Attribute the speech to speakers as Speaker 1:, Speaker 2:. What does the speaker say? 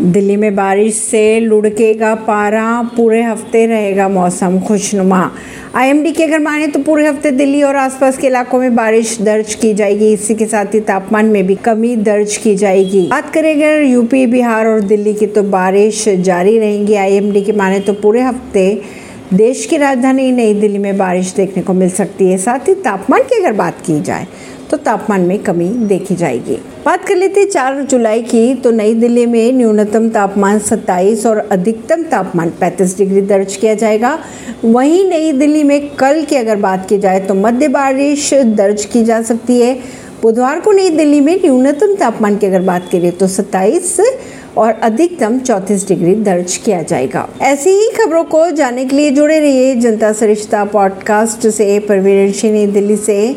Speaker 1: दिल्ली में बारिश से लुढ़केगा पारा, पूरे हफ़्ते रहेगा मौसम खुशनुमा। आईएमडी की अगर माने तो पूरे हफ़्ते दिल्ली और आसपास के इलाकों में बारिश दर्ज की जाएगी। इसी के साथ ही तापमान में भी कमी दर्ज की जाएगी। बात करें अगर यूपी, बिहार और दिल्ली की तो बारिश जारी रहेंगी। आईएमडी की माने तो पूरे हफ़्ते देश की राजधानी नई दिल्ली में बारिश देखने को मिल सकती है। साथ ही तापमान की अगर बात की जाए तो तापमान में कमी देखी जाएगी। बात कर लेते हैं चार जुलाई की तो नई दिल्ली में न्यूनतम तापमान 27 और अधिकतम तापमान 35 डिग्री दर्ज किया जाएगा। वहीं नई दिल्ली में कल की अगर बात की जाए तो मध्य बारिश दर्ज की जा सकती है। बुधवार को नई दिल्ली में न्यूनतम तापमान की अगर बात करें तो 27 और अधिकतम 34 डिग्री दर्ज किया जाएगा। ऐसी ही खबरों को जानने के लिए जुड़े रहिए जनता सरिश्ता पॉडकास्ट से। परवीन दिल्ली से।